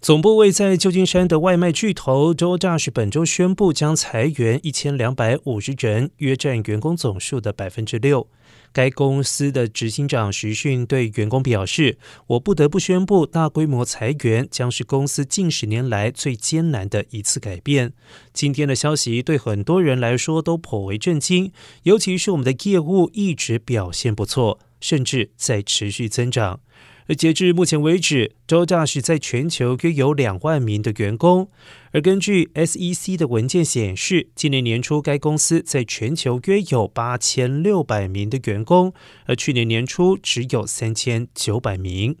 总部位在旧金山的外卖巨头 DoorDash 本周宣布将裁员一千两百五十人，约占员工总数的百分之六。该公司的执行长徐迅对员工表示：“我不得不宣布大规模裁员，将是公司近十年来最艰难的一次改变。今天的消息对很多人来说都颇为震惊，尤其是我们的业务一直表现不错，甚至在持续增长。”而截至目前为止周大是在全球约有两万名的员工。而根据 SEC 的文件显示，今年年初该公司在全球约有八千六百名的员工，而去年年初只有三千九百名。